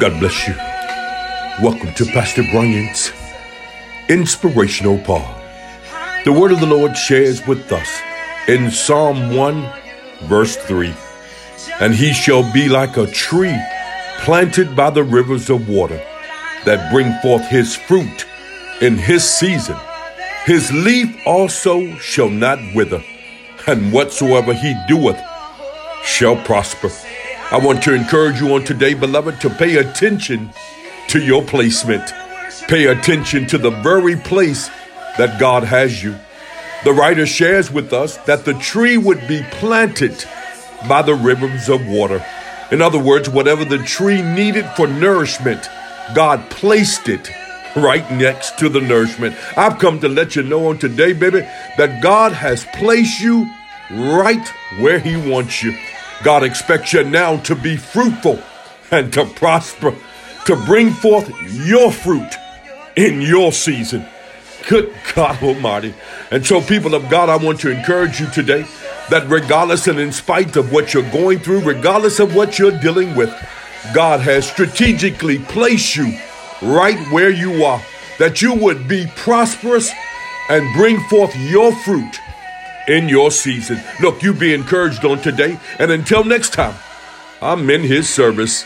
God bless you. Welcome to Pastor Bryant's Inspirational Paul. The word of the Lord shares with us in Psalm 1, verse 3. And he shall be like a tree planted by the rivers of water that bring forth his fruit in his season. His leaf also shall not wither, and whatsoever he doeth shall prosper. I want to encourage you on today, beloved, to pay attention to your placement. Pay attention to the very place that God has you. The writer shares with us that the tree would be planted by the rivers of water. In other words, whatever the tree needed for nourishment, God placed it right next to the nourishment. I've come to let you know on today, baby, that God has placed you right where He wants you. God expects you now to be fruitful and to prosper, to bring forth your fruit in your season. Good God Almighty. And so, people of God, I want to encourage you today that regardless and in spite of what you're going through, regardless of what you're dealing with, God has strategically placed you right where you are, that you would be prosperous and bring forth your fruit in your season. Look, you be encouraged on today. And until next time, I'm in his service.